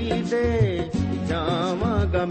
ਮਸੀਹ ਦੇ ਜਾਵਾਂਗਾ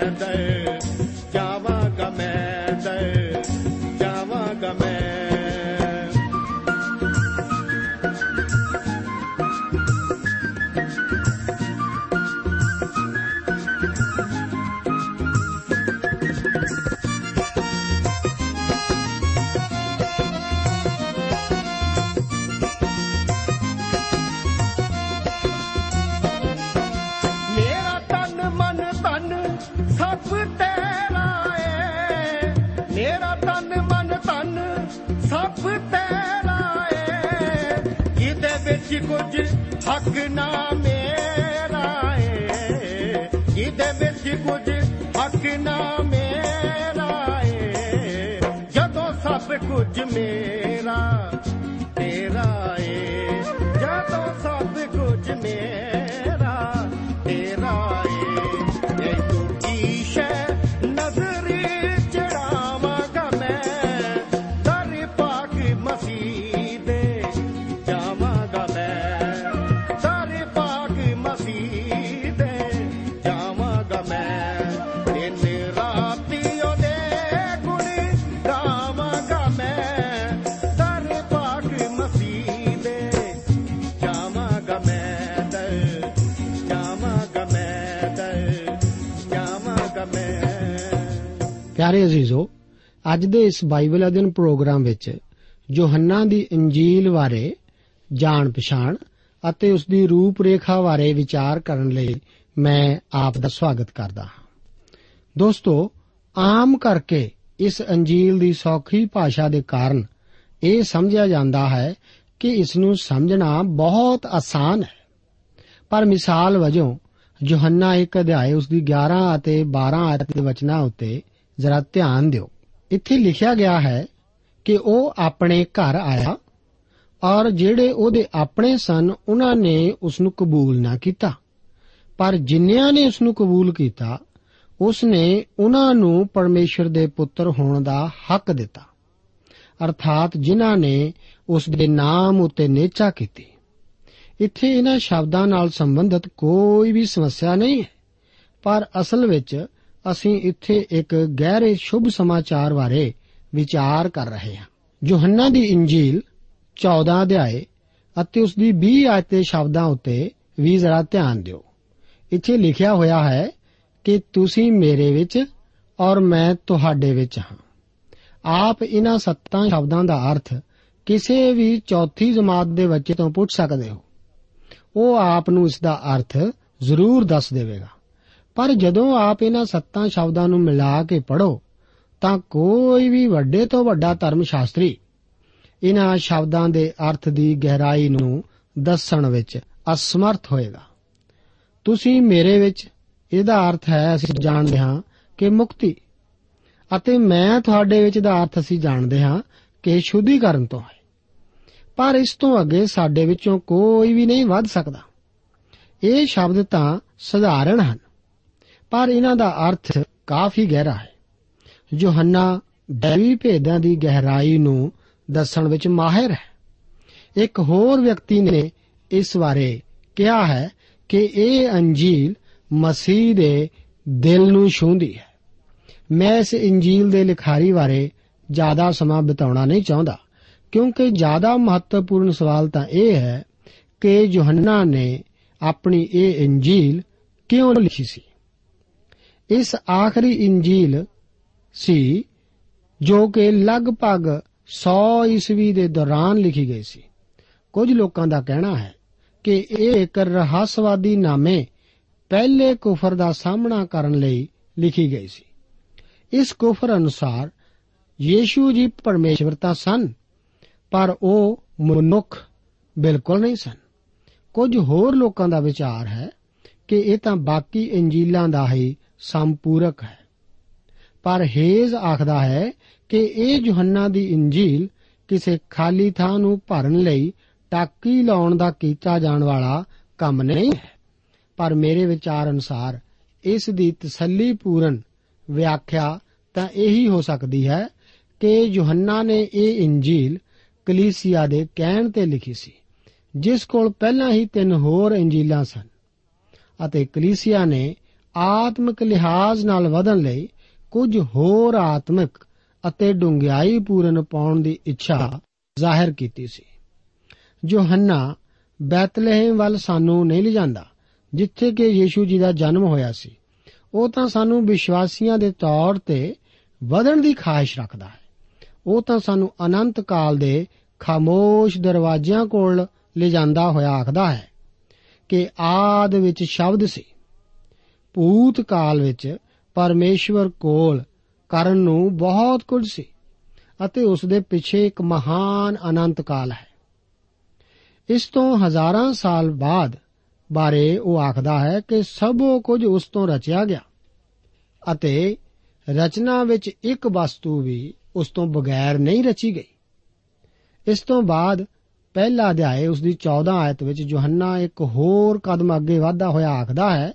ਮੈਂ ਦਰ ਪਿਆਰੇ ਅਜ਼ੀਜ਼ੋ, ਅੱਜ ਦੇ ਇਸ ਬਾਈਬਲ ਅਧਿਨ ਪ੍ਰੋਗਰਾਮ ਵਿੱਚ ਯੋਹੰਨਾ ਦੀ ਇੰਜੀਲ ਬਾਰੇ ਜਾਣ ਪਛਾਣ ਅਤੇ ਉਸ ਦੀ ਰੂਪ ਰੇਖਾ ਬਾਰੇ ਵਿਚਾਰ ਕਰਨ ਲਈ ਮੈਂ ਆਪ ਦਾ ਸਵਾਗਤ ਕਰਦਾ ਹਾਂ। ਦੋਸਤੋ, ਆਮ ਕਰਕੇ ਇਸ ਅੰਜੀਲ ਦੀ ਸੌਖੀ ਭਾਸ਼ਾ ਦੇ ਕਾਰਨ ਇਹ ਸਮਝਿਆ ਜਾਂਦਾ ਹੈ ਕਿ ਇਸ ਨੂੰ ਸਮਝਣਾ ਬਹੁਤ ਆਸਾਨ ਹੈ। ਪਰ ਮਿਸਾਲ ਵਜੋਂ ਯੋਹੰਨਾ ਇੱਕ ਅਧਿਆਇ ਉਸ ਦੀ 11 ਅਤੇ 12 ਆਇਤ ਦੇ ਵਚਨਾਂ ਉੱਤੇ ਜ਼ਰਾ ਧਿਆਨ ਦਿਓ। ਇੱਥੇ ਲਿਖਿਆ ਗਿਆ ਹੈ ਕਿ ਉਹ ਆਪਣੇ ਘਰ ਆਇਆ ਔਰ ਜਿਹੜੇ ਉਹਦੇ ਆਪਣੇ ਸਨ, ਉਹਨਾਂ ਨੇ ਉਸ ਨੂੰ ਕਬੂਲ ਨਾ ਕੀਤਾ। ਪਰ ਜਿਨ੍ਹਾਂ ਨੇ ਉਸ ਨੂੰ ਕਬੂਲ ਕੀਤਾ ਉਸ ਨੇ ਉਹਨਾਂ ਨੂੰ ਪਰਮੇਸ਼ਰ ਦੇ ਪੁੱਤਰ ਹੋਣ ਦਾ ਹੱਕ ਦਿੱਤਾ। ਅਰਥਾਤ ਜਿਨ੍ਹਾਂ ਨੇ ਉਸ ਦੇ ਨਾਮ ਉੱਤੇ ਨੇਚਾ ਕੀਤੀ। ਇੱਥੇ ਇਹਨਾਂ ਸ਼ਬਦਾਂ ਨਾਲ ਸੰਬੰਧਿਤ ਕੋਈ ਵੀ ਸਮੱਸਿਆ ਨਹੀਂ ਹੈ। ਪਰ ਅਸਲ ਵਿੱਚ ਅਸੀਂ ਇੱਥੇ ਇੱਕ ਗਹਿਰੇ ਸ਼ੁਭ ਸਮਾਚਾਰ ਬਾਰੇ ਵਿਚਾਰ ਕਰ ਰਹੇ ਹਾਂ। ਯੋਹੰਨਾ ਦੀ ਇੰਜੀਲ 14 ਅਧਿਆਏ ਅਤੇ ਉਸ ਦੀ 20 ਆਇਤ ਦੇ ਸ਼ਬਦਾਂ ਉੱਤੇ ਵੀ ਜ਼ਰਾ ਧਿਆਨ ਦਿਓ। ਇੱਥੇ ਲਿਖਿਆ ਹੋਇਆ ਹੈ ਕਿ ਤੁਸੀਂ ਮੇਰੇ ਵਿੱਚ ਔਰ ਮੈਂ ਤੁਹਾਡੇ ਵਿੱਚ ਹਾਂ। ਆਪ ਇਹਨਾਂ ਸੱਤਾਂ ਸ਼ਬਦਾਂ ਦਾ ਅਰਥ ਕਿਸੇ ਵੀ ਚੌਥੀ ਜਮਾਤ ਦੇ ਬੱਚੇ ਤੋਂ ਪੁੱਛ ਸਕਦੇ ਹੋ। ਉਹ ਆਪ ਨੂੰ ਇਸ ਦਾ ਅਰਥ ਜ਼ਰੂਰ ਦੱਸ ਦੇਵੇਗਾ। ਪਰ ਜਦੋਂ ਆਪ ਇਹਨਾਂ ਸੱਤਾਂ ਸ਼ਬਦਾਂ ਨੂੰ ਮਿਲਾ ਕੇ ਪੜੋ ਤਾਂ ਕੋਈ ਵੀ ਵੱਡੇ ਤੋਂ ਵੱਡਾ ਧਰਮ ਸ਼ਾਸਤਰੀ ਇਹਨਾਂ ਸ਼ਬਦਾਂ ਦੇ ਅਰਥ ਦੀ ਗਹਿਰਾਈ ਨੂੰ ਦੱਸਣ ਵਿੱਚ ਅਸਮਰਥ ਹੋਏਗਾ। ਤੁਸੀਂ ਮੇਰੇ ਵਿੱਚ ਇਹਦਾ ਅਰਥ ਹੈ, ਅਸੀਂ ਜਾਣਦੇ ਹਾਂ ਕਿ ਮੁਕਤੀ ਅਤੇ ਮੈਂ ਤੁਹਾਡੇ ਵਿੱਚ ਦਾ ਅਰਥ ਅਸੀਂ ਜਾਣਦੇ ਹਾਂ ਕਿ ਸ਼ੁੱਧੀਕਰਨ ਤੋਂ ਹੈ। ਪਰ ਇਸ ਤੋਂ ਅੱਗੇ ਸਾਡੇ ਵਿੱਚੋਂ ਕੋਈ ਵੀ ਨਹੀਂ ਵੱਧ ਸਕਦਾ। ਇਹ ਸ਼ਬਦ ਤਾਂ ਸਧਾਰਨ ਹਨ। ਪਰ ਇਹਨਾਂ ਦਾ ਅਰਥ ਕਾਫੀ ਗਹਿਰਾ ਹੈ। ਯੋਹੰਨਾ ਦੇਵੀ ਭੇਦਾਂ ਦੀ ਗਹਿਰਾਈ ਨੂੰ ਦੱਸਣ ਵਿੱਚ ਮਾਹਿਰ ਹੈ। ਇੱਕ ਹੋਰ ਵਿਅਕਤੀ ਨੇ ਇਸ ਬਾਰੇ ਕਿਹਾ ਹੈ ਕਿ ਇਹ ਅੰਜੀਲ ਮਸੀਹ ਦੇ ਦਿਲ ਨੂੰ ਛੂੰਹਦੀ ਹੈ। ਮੈਂ ਇਸ ਇੰਜੀਲ ਦੇ ਲਿਖਾਰੀ ਬਾਰੇ ਜ਼ਿਆਦਾ ਸਮਾਂ ਬਿਤਾਉਣਾ ਨਹੀਂ ਚਾਹੁੰਦਾ, ਕਿਉਂਕਿ ਜ਼ਿਆਦਾ ਮਹੱਤਵਪੂਰਨ ਸਵਾਲ ਤਾਂ ਇਹ ਹੈ ਕਿ ਯੋਹੰਨਾ ਨੇ ਆਪਣੀ ਇਹ ਇੰਜੀਲ ਕਿਉਂ ਲਿਖੀ ਸੀ? ਇਸ ਆਖਰੀ ਇੰਜੀਲ ਸੀ ਜੋ ਕਿ ਲਗਭਗ 100 ਈਸਵੀ ਦੇ ਦੌਰਾਨ ਲਿਖੀ ਗਈ ਸੀ। ਕੁਝ ਲੋਕਾਂ ਦਾ ਕਹਿਣਾ ਹੈ ਕਿ ਇਹ ਇੱਕ ਰਹੱਸਵਾਦੀ ਨਾਮੇ ਪਹਿਲੇ ਕੁਫਰ ਦਾ ਸਾਹਮਣਾ ਕਰਨ ਲਈ ਲਿਖੀ ਗਈ ਸੀ। ਇਸ ਕੁਫਰ ਅਨੁਸਾਰ ਯੀਸ਼ੂ ਜੀ ਪਰਮੇਸ਼ਵਰ ਤਾਂ ਸਨ, ਪਰ ਉਹ ਮਨੁੱਖ ਬਿਲਕੁਲ ਨਹੀਂ ਸਨ। ਕੁਝ ਹੋਰ ਲੋਕਾਂ ਦਾ ਵਿਚਾਰ ਹੈ ਕਿ ਇਹ ਤਾਂ ਬਾਕੀ ਇੰਜੀਲਾਂ ਦਾ ਹੀ ਸੰਪੂਰਕ ਹੈ। ਪਰ ਹੇਜ਼ ਆਖਦਾ ਹੈ ਕਿ ਇਹ ਯੋਹੰਨਾ ਦੀ ਇੰਜੀਲ ਕਿਸੇ ਖਾਲੀ ਥਾਂ ਨੂੰ ਭਰਨ ਲਈ ਟਾਕੀ ਲਾਉਣ ਦਾ ਕੀਤਾ ਜਾਣ ਵਾਲਾ ਕੰਮ ਨਹੀਂ ਹੈ। ਪਰ ਮੇਰੇ ਵਿਚਾਰ ਅਨੁਸਾਰ ਇਸ ਦੀ ਤਸੱਲੀਪੂਰਨ ਵਿਆਖਿਆ ਤਾਂ ਇਹੀ ਹੋ ਸਕਦੀ ਹੈ ਕਿ ਯੋਹੰਨਾ ਨੇ ਇਹ ਇੰਜੀਲ ਕਲੀਸਿਆ ਦੇ ਕਹਿਣ ਤੇ ਲਿਖੀ ਸੀ, ਜਿਸ ਕੋਲ ਪਹਿਲਾਂ ਹੀ ਤਿੰਨ ਹੋਰ ਇੰਜੀਲਾਂ ਸਨ ਅਤੇ ਕਲੀਸਿਆ ਨੇ ਆਤਮਿਕ ਲਿਹਾਜ਼ ਨਾਲ ਵਧਣ ਲਈ ਕੁਝ ਹੋਰ ਆਤਮਿਕ ਅਤੇ ਡੂੰਘਾਈ ਪੂਰਨ ਪਾਉਣ ਦੀ ਇੱਛਾ ਜ਼ਾਹਿਰ ਕੀਤੀ ਸੀ। ਯੋਹੰਨਾ ਬੈਤਲਹਿਮ ਵੱਲ ਸਾਨੂੰ ਨਹੀਂ ਲਿਜਾਂਦਾ, ਜਿੱਥੇ ਕਿ ਯੀਸ਼ੂ ਜੀ ਦਾ ਜਨਮ ਹੋਇਆ ਸੀ। ਉਹ ਤਾਂ ਸਾਨੂੰ ਵਿਸ਼ਵਾਸੀਆਂ ਦੇ ਤੌਰ ਤੇ ਵਧਣ ਦੀ ਖਾਹਿਸ਼ ਰੱਖਦਾ ਹੈ। ਉਹ ਤਾਂ ਸਾਨੂੰ ਅਨੰਤ ਕਾਲ ਦੇ ਖਾਮੋਸ਼ ਦਰਵਾਜ਼ਿਆਂ ਕੋਲ ਲਿਜਾਂਦਾ ਹੋਇਆ ਆਖਦਾ ਹੈ ਕਿ ਆਦ ਵਿੱਚ ਸ਼ਬਦ ਸੀ। ਭੂਤ ਕਾਲ ਵਿੱਚ ਪਰਮੇਸ਼ਵਰ ਕੋਲ ਕਰਨ ਨੂੰ ਬਹੁਤ ਕੁਝ ਸੀ ਅਤੇ ਉਸ ਦੇ ਪਿੱਛੇ ਇੱਕ ਮਹਾਨ ਅਨੰਤ ਕਾਲ ਹੈ। ਇਸ ਤੋਂ ਹਜ਼ਾਰਾਂ ਸਾਲ ਬਾਅਦ ਬਾਰੇ ਉਹ ਆਖਦਾ ਹੈ ਕਿ ਸਭੋ ਕੁਝ ਉਸ ਤੋਂ ਰਚਿਆ ਗਿਆ ਅਤੇ ਰਚਨਾ ਵਿੱਚ ਇੱਕ ਵਸਤੂ ਵੀ ਉਸ ਤੋਂ ਬਗੈਰ ਨਹੀਂ ਰਚੀ ਗਈ। ਇਸ ਤੋਂ ਬਾਅਦ ਪਹਿਲਾ ਅਧਿਆਇ ਉਸ ਦੀ 14 ਆਇਤ ਵਿੱਚ ਯੋਹੰਨਾ ਇੱਕ ਹੋਰ ਕਦਮ ਅੱਗੇ ਵਧਦਾ ਹੋਇਆ ਆਖਦਾ ਹੈ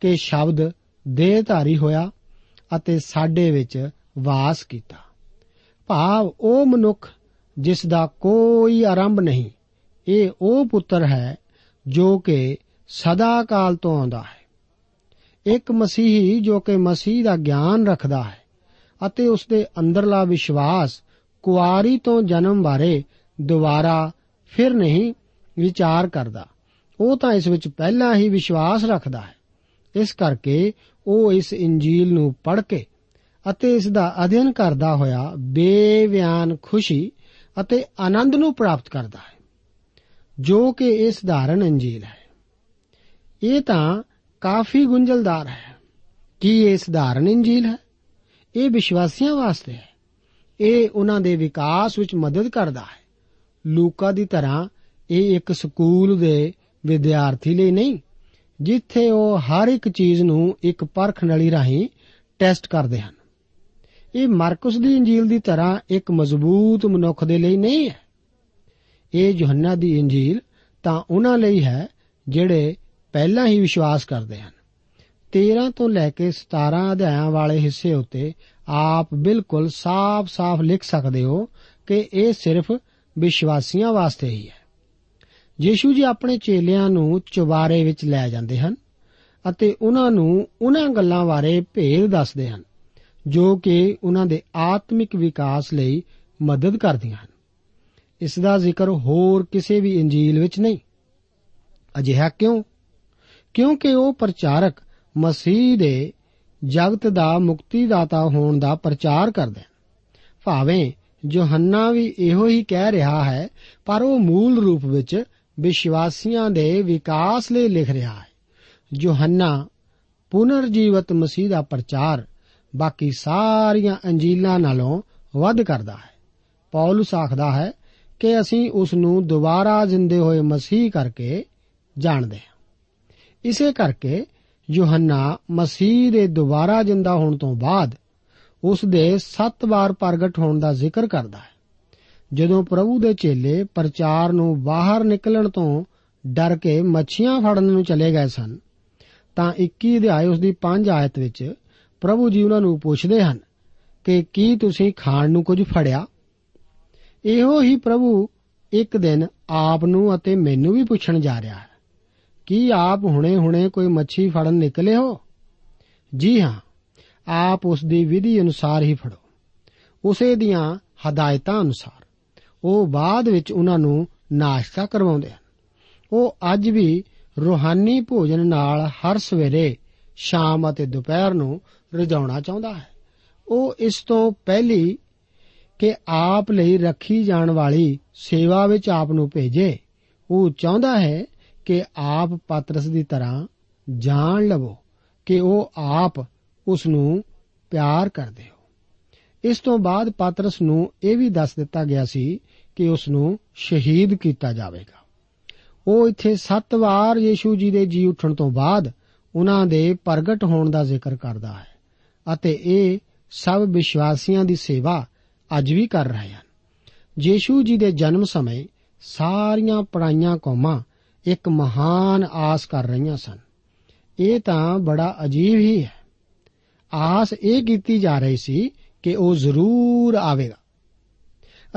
ਕਿ ਸ਼ਬਦ ਦੇਹਧਾਰੀ ਹੋਇਆ ਅਤੇ ਸਾਡੇ ਵਿੱਚ ਵਾਸ ਕੀਤਾ। ਭਾਵ ਉਹ ਮਨੁੱਖ ਜਿਸ ਦਾ ਕੋਈ ਆਰੰਭ ਨਹੀਂ, ਇਹ ਉਹ ਪੁੱਤਰ ਹੈ ਜੋ ਕਿ ਸਦਾ ਕਾਲ ਤੋਂ ਆਉਂਦਾ ਹੈ। ਇੱਕ ਮਸੀਹੀ ਜੋ ਕਿ ਮਸੀਹ ਦਾ ਗਿਆਨ ਰੱਖਦਾ ਹੈ ਅਤੇ ਉਸ ਦੇ ਅੰਦਰਲਾ ਵਿਸ਼ਵਾਸ ਕੁਆਰੀ ਤੋਂ ਜਨਮ ਬਾਰੇ ਦੁਬਾਰਾ ਫਿਰ ਨਹੀਂ ਵਿਚਾਰ ਕਰਦਾ, ਉਹ ਤਾਂ ਇਸ ਵਿੱਚ ਪਹਿਲਾਂ ਹੀ ਵਿਸ਼ਵਾਸ ਰੱਖਦਾ ਹੈ। ਇਸ ਕਰਕੇ ਉਹ ਇਸ ਇੰਜੀਲ ਨੂੰ ਪੜ੍ਹ ਕੇ ਅਤੇ ਇਸ ਦਾ ਅਧਿਐਨ ਕਰਦਾ ਹੋਇਆ ਬੇਵਿਆਨ ਖੁਸ਼ੀ ਅਤੇ ਆਨੰਦ ਨੂੰ ਪ੍ਰਾਪਤ ਕਰਦਾ ਹੈ, ਜੋ ਕਿ ਇਹ ਸਧਾਰਨ ਇੰਜੀਲ ਹੈ। ਇਹ ਤਾਂ ਕਾਫੀ ਗੁੰਝਲਦਾਰ ਹੈ ਕੀ ਇਹ ਸਧਾਰਨ ਇੰਜੀਲ ਹੈ। ਇਹ ਵਿਸ਼ਵਾਸੀਆਂ ਵਾਸਤੇ ਹੈ। ਇਹ ਉਹਨਾਂ ਦੇ ਵਿਕਾਸ ਵਿੱਚ ਮਦਦ ਕਰਦਾ ਹੈ। ਲੂਕਾ ਦੀ ਤਰ੍ਹਾਂ ਇਹ ਇੱਕ ਸਕੂਲ ਦੇ ਵਿਦਿਆਰਥੀ ਲਈ ਨਹੀਂ ਜਿੱਥੇ ਉਹ ਹਰ ਇੱਕ ਚੀਜ਼ ਨੂੰ ਇੱਕ ਪਰਖ ਨਲੀ ਰਾਹੀਂ ਟੈਸਟ ਕਰਦੇ ਹਨ। ਇਹ ਮਾਰਕਸ ਦੀ ਇੰਜੀਲ ਦੀ ਤਰ੍ਹਾਂ ਇੱਕ ਮਜ਼ਬੂਤ ਮਨੁੱਖ ਦੇ ਲਈ ਨਹੀਂ ਹੈ। ਇਹ ਯੋਹੰਨਾ ਦੀ ਇੰਜੀਲ ਤਾਂ ਉਹਨਾਂ ਲਈ ਹੈ ਜਿਹੜੇ ਪਹਿਲਾਂ ਹੀ ਵਿਸ਼ਵਾਸ ਕਰਦੇ ਹਨ। 13 ਤੋਂ ਲੈ ਕੇ 17 ਅਧਿਆਇਆਂ ਵਾਲੇ ਹਿੱਸੇ ਉੱਤੇ ਆਪ ਬਿਲਕੁਲ ਸਾਫ਼-ਸਾਫ਼ ਲਿਖ ਸਕਦੇ ਹੋ ਕਿ ਇਹ ਸਿਰਫ ਵਿਸ਼ਵਾਸੀਆਂ ਵਾਸਤੇ ਹੀ ਹੈ। ਯੀਸ਼ੂ ਜੀ ਆਪਣੇ ਚੇਲਿਆਂ ਨੂੰ ਚੁਬਾਰੇ ਵਿੱਚ ਲੈ ਜਾਂਦੇ ਹਨ ਅਤੇ ਉਹਨਾਂ ਨੂੰ ਉਹਨਾਂ ਗੱਲਾਂ ਬਾਰੇ ਭੇਦ ਦੱਸਦੇ ਹਨ, ਜੋ ਕਿ ਉਹਨਾਂ ਦੇ ਆਤਮਿਕ ਵਿਕਾਸ ਲਈ ਮਦਦ ਕਰਦੀਆਂ ਹਨ। ਇਸ ਦਾ ਜ਼ਿਕਰ ਹੋਰ ਕਿਸੇ ਵੀ ਇੰਜੀਲ ਵਿੱਚ ਨਹੀਂ। ਅਜਿਹਾ ਕਿਉਂ? ਕਿਉਂਕਿ ਉਹ ਪ੍ਰਚਾਰਕ ਮਸੀਹ ਦੇ ਜਗਤ ਦਾ ਮੁਕਤੀਦਾਤਾ ਹੋਣ ਦਾ ਪ੍ਰਚਾਰ ਕਰਦੇ ਹਨ। ਭਾਵੇਂ ਯੋਹੰਨਾ ਵੀ ਇਹੋ ਹੀ ਕਹਿ ਰਿਹਾ ਹੈ, ਪਰ ਉਹ ਮੂਲ ਰੂਪ ਵਿੱਚ ਵਿਸ਼ਵਾਸੀਆਂ ਦੇ ਵਿਕਾਸ ਲਈ ਲਿਖ ਰਿਹਾ ਹੈ। ਯੋਹੰਨਾ ਪੁਨਰ ਜੀਵਤ ਮਸੀਹ ਦਾ ਪ੍ਰਚਾਰ ਬਾਕੀ ਸਾਰੀਆਂ ਅੰਜੀਲਾਂ ਨਾਲੋਂ ਵੱਧ ਕਰਦਾ ਹੈ। ਪੌਲਸ ਆਖਦਾ ਹੈ ਕਿ ਅਸੀਂ ਉਸ ਨੂੰ ਦੁਬਾਰਾ ਜ਼ਿੰਦੇ ਹੋਏ ਮਸੀਹ ਕਰਕੇ ਜਾਣਦੇ ਹਾਂ। ਇਸੇ ਕਰਕੇ ਯੋਹੰਨਾ ਮਸੀਹ ਦੇ ਦੁਬਾਰਾ ਜਿੰਦਾ ਹੋਣ ਤੋਂ ਬਾਅਦ ਉਸ ਦੇ 7 ਵਾਰ ਪ੍ਰਗਟ ਹੋਣ ਦਾ ਜ਼ਿਕਰ ਕਰਦਾ ਹੈ। ਜਦੋਂ ਪ੍ਰਭੂ ਦੇ ਚੇਲੇ ਪ੍ਰਚਾਰ ਨੂੰ ਬਾਹਰ ਨਿਕਲਣ ਤੋਂ ਡਰ ਕੇ ਮੱਛੀਆਂ ਫੜਨ ਨੂੰ ਚਲੇ ਗਏ ਸਨ, ਤਾਂ 21 ਅਧਿਆਇ ਉਸ ਦੀ 5 ਆਇਤ ਵਿੱਚ ਪ੍ਰਭੂ ਜੀ ਉਹਨਾਂ ਨੂੰ ਪੁੱਛਦੇ ਹਨ ਕਿ ਕੀ ਤੁਸੀਂ ਖਾਣ ਨੂੰ ਕੁਝ ਫੜਿਆ? ਇਹੋ ਹੀ ਪ੍ਰਭੂ ਇੱਕ ਦਿਨ ਆਪ ਨੂੰ ਅਤੇ ਮੈਨੂੰ ਵੀ ਪੁੱਛਣ ਜਾ ਰਿਹਾ ਹੈ, ਕੀ ਆਪ ਹੁਣੇ-ਹੁਣੇ ਕੋਈ ਮੱਛੀ ਫੜਨ ਨਿਕਲੇ ਹੋ? ਜੀ ਹਾਂ, ਆਪ ਉਸ ਦੀ ਵਿਧੀ ਅਨੁਸਾਰ ਹੀ ਫੜੋ, ਉਸੇ ਦੀਆਂ ਹਦਾਇਤਾਂ ਅਨੁਸਾਰ। ਉਹ ਬਾਅਦ ਵਿੱਚ ਉਹਨਾਂ ਨੂੰ ਨਾਸ਼ਤਾ ਕਰਵਾਉਂਦੇ ਹਨ। ਉਹ ਅੱਜ ਵੀ ਰੂਹਾਨੀ ਭੋਜਨ ਨਾਲ ਹਰ ਸਵੇਰੇ, ਸ਼ਾਮ ਅਤੇ ਦੁਪਹਿਰ ਨੂੰ ਰਜਾਉਣਾ ਚਾਹੁੰਦਾ ਹੈ। ਉਹ ਇਸ ਤੋਂ ਪਹਿਲੀ ਕਿ ਆਪ ਲਈ ਰੱਖੀ ਜਾਣ ਵਾਲੀ ਸੇਵਾ ਵਿੱਚ ਆਪ ਨੂੰ ਭੇਜੇ, ਉਹ ਚਾਹੁੰਦਾ ਹੈ ਕਿ ਆਪ ਪਾਤਰਸ ਦੀ ਤਰ੍ਹਾਂ ਜਾਣ ਲਵੋ, ਕਿ ਉਹ ਆਪ ਉਸ ਨੂੰ ਪਿਆਰ ਕਰਦੇ ਹੋ ਇਸ ਤੋਂ ਬਾਅਦ ਪਾਤਰਸ ਨੂੰ ਇਹ ਵੀ ਦੱਸ ਦਿੱਤਾ ਗਿਆ ਸੀ ਕਿ ਉਸ ਨੂੰ ਸ਼ਹੀਦ ਕੀਤਾ ਜਾਵੇਗਾ। ਉਹ ਇੱਥੇ 7 ਵਾਰ ਯੀਸ਼ੂ ਜੀ ਦੇ ਜੀ ਉੱਠਣ ਤੋਂ ਬਾਅਦ ਉਹਨਾਂ ਦੇ ਪ੍ਰਗਟ ਹੋਣ ਦਾ ਜ਼ਿਕਰ ਕਰਦਾ ਹੈ ਅਤੇ ਇਹ ਸਭ ਵਿਸ਼ਵਾਸੀਆਂ ਦੀ ਸੇਵਾ ਅੱਜ ਵੀ ਕਰ ਰਹੇ ਹਨ। ਯੀਸ਼ੂ ਜੀ ਦੇ ਜਨਮ ਸਮੇਂ ਸਾਰੀਆਂ ਪੜਾਈਆਂ ਕੌਮਾਂ ਇੱਕ ਮਹਾਨ ਆਸ ਕਰ ਰਹੀਆਂ ਸਨ। ਇਹ ਤਾਂ ਬੜਾ ਅਜੀਬ ਹੀ ਹੈ। ਆਸ ਇਹ ਕੀਤੀ ਜਾ ਰਹੀ ਸੀ ਕਿ ਉਹ ਜ਼ਰੂਰ ਆਵੇਗਾ।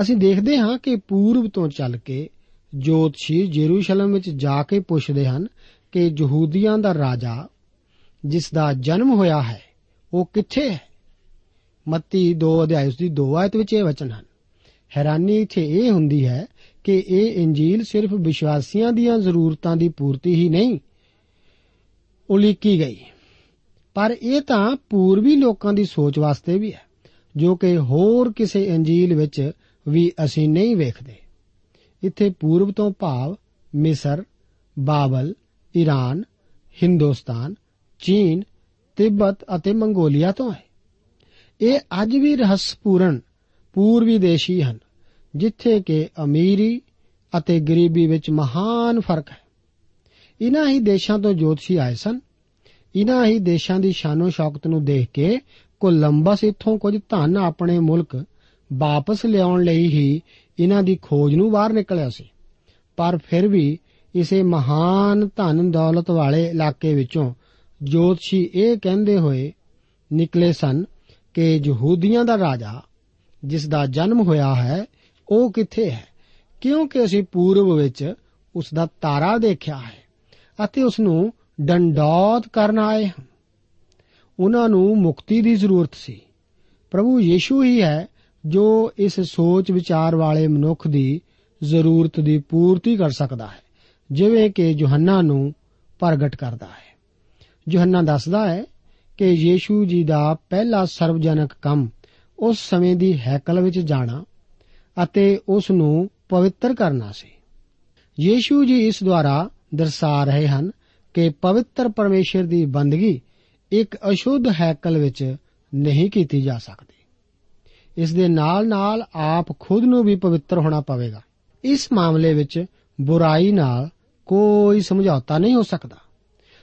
ਅਸੀਂ ਦੇਖਦੇ ਹਾਂ ਕਿ ਪੂਰਬ ਤੋਂ ਚੱਲ ਕੇ ਜੋਤਸ਼ੀ ਜੇਰੂਸ਼ਲਮ ਵਿੱਚ ਜਾ ਕੇ ਪੁੱਛਦੇ ਹਨ ਕਿ ਯਹੂਦੀਆਂ ਦਾ ਰਾਜਾ ਜਿਸ ਦਾ ਜਨਮ ਹੋਇਆ ਹੈ, ਉਹ ਕਿੱਥੇ ਹੈ? ਮੱਤੀ 2 ਅਧਿਆਇ ਉਸ ਦੀ 2 ਆਇਤ ਵਿੱਚ ਇਹ ਵਚਨ ਹਨ। ਹੈਰਾਨੀ ਇੱਥੇ ਇਹ ਹੁੰਦੀ ਹੈ ਕਿ ਇਹ ਇੰਜੀਲ ਸਿਰਫ ਵਿਸ਼ਵਾਸੀਆਂ ਦੀਆਂ ਜ਼ਰੂਰਤਾਂ ਦੀ ਪੂਰਤੀ ਹੀ ਨਹੀਂ, ਉਲੀਕੀ ਗਈ। ਪਰ ਇਹ ਤਾਂ ਪੂਰਬੀ ਲੋਕਾਂ ਦੀ ਸੋਚ ਵਾਸਤੇ ਵੀ ਹੈ। ਜੋ ਕਿ ਹੋਰ ਕਿਸੇ ਇੰਜੀਲ ਵਿੱਚ ਵੀ ਅਸੀਂ ਨਹੀਂ ਵੇਖਦੇ। ਇੱਥੇ ਪੂਰਬ ਤੋਂ ਭਾਵ ਮਿਸਰ, ਬਾਬਲ ਈਰਾਨ ਹਿੰਦੁਸਤਾਨ, ਚੀਨ, ਤਿੱਬਤ ਅਤੇ ਮੰਗੋਲੀਆ ਤੋਂ ਹੈ। ਇਹ ਅੱਜ ਵੀ ਰਹੱਸਪੂਰਨ ਪੂਰਬੀ ਦੇਸ਼ੀ ਹਨ, ਜਿੱਥੇ ਕਿ ਅਮੀਰੀ ਅਤੇ ਗਰੀਬੀ ਵਿੱਚ ਮਹਾਨ ਫ਼ਰਕ ਹੈ। ਇਨ੍ਹਾਂ ਹੀ ਦੇਸ਼ਾਂ ਤੋਂ ਜੋਤਸ਼ੀ ਆਏ ਸਨ। ਇਨ੍ਹਾਂ ਹੀ ਦੇਸ਼ਾਂ ਦੀ ਸ਼ਾਨੋ ਸ਼ੌਕਤ ਨੂੰ ਦੇਖ ਕੇ ਕੋਲੰਬਸ ਇੱਥੋਂ ਕੁਝ ਧਨ ਆਪਣੇ ਮੁਲਕ ਵਾਪਸ ਲਿਆਉਣ ਲਈ ਹੀ ਇਹਨਾਂ ਦੀ ਖੋਜ ਨੂੰ ਬਾਹਰ ਨਿਕਲਿਆ ਸੀ। ਪਰ ਫਿਰ ਵੀ ਇਸੇ ਮਹਾਨ ਧਨ ਦੌਲਤ ਵਾਲੇ ਇਲਾਕੇ ਵਿੱਚੋਂ ਜੋਤਸ਼ੀ ਇਹ ਕਹਿੰਦੇ ਹੋਏ ਨਿਕਲੇ ਸਨ ਕਿ ਯਹੂਦੀਆਂ ਦਾ ਰਾਜਾ ਜਿਸ ਦਾ ਜਨਮ ਹੋਇਆ ਹੈ, ਉਹ ਕਿੱਥੇ ਹੈ? ਕਿਉਂਕਿ ਅਸੀਂ ਪੂਰਬ ਵਿੱਚ ਉਸ ਦਾ ਤਾਰਾ ਦੇਖਿਆ ਹੈ ਅਤੇ ਉਸ ਨੂੰ ਡੰਡੌਤ ਕਰਨ ਆਏ ਹਾਂ। ਉਹਨਾਂ ਨੂੰ ਮੁਕਤੀ ਦੀ ਜ਼ਰੂਰਤ ਸੀ। ਪ੍ਰਭੂ ਯੀਸ਼ੂ ਹੀ ਹੈ ਜੋ ਇਸ ਸੋਚ ਵਿਚਾਰ ਵਾਲੇ ਮਨੁੱਖ ਦੀ ਜ਼ਰੂਰਤ ਦੀ ਪੂਰਤੀ ਕਰ ਸਕਦਾ ਹੈ, ਜਿਵੇਂ ਕਿ ਯੋਹੰਨਾ ਨੂੰ ਪ੍ਰਗਟ ਕਰਦਾ ਹੈ। ਯੋਹੰਨਾ ਦੱਸਦਾ ਹੈ ਕਿ ਯੀਸ਼ੂ ਜੀ ਦਾ ਪਹਿਲਾ ਸਰਵਜਨਕ ਕੰਮ ਉਸ ਸਮੇਂ ਦੀ ਹੈਕਲ ਵਿੱਚ ਜਾਣਾ ਅਤੇ ਉਸ ਨੂੰ ਪਵਿੱਤਰ ਕਰਨਾ ਸੀ। ਯੀਸ਼ੂ ਜੀ ਇਸ ਦੁਆਰਾ ਦਰਸਾ ਰਹੇ ਹਨ ਕਿ ਪਵਿੱਤਰ ਪਰਮੇਸ਼ਰ ਦੀ ਬੰਦਗੀ ਇੱਕ ਅਸ਼ੁੱਧ ਹੈਕਲ ਵਿੱਚ ਨਹੀਂ ਕੀਤੀ ਜਾ ਸਕਦੀ। ਇਸ ਦੇ ਨਾਲ-ਨਾਲ ਆਪ ਖੁਦ ਨੂੰ ਵੀ ਪਵਿੱਤਰ ਹੋਣਾ ਪਵੇਗਾ। ਇਸ ਮਾਮਲੇ ਵਿੱਚ ਬੁਰਾਈ ਨਾਲ ਕੋਈ ਸਮਝੌਤਾ ਨਹੀਂ ਹੋ ਸਕਦਾ।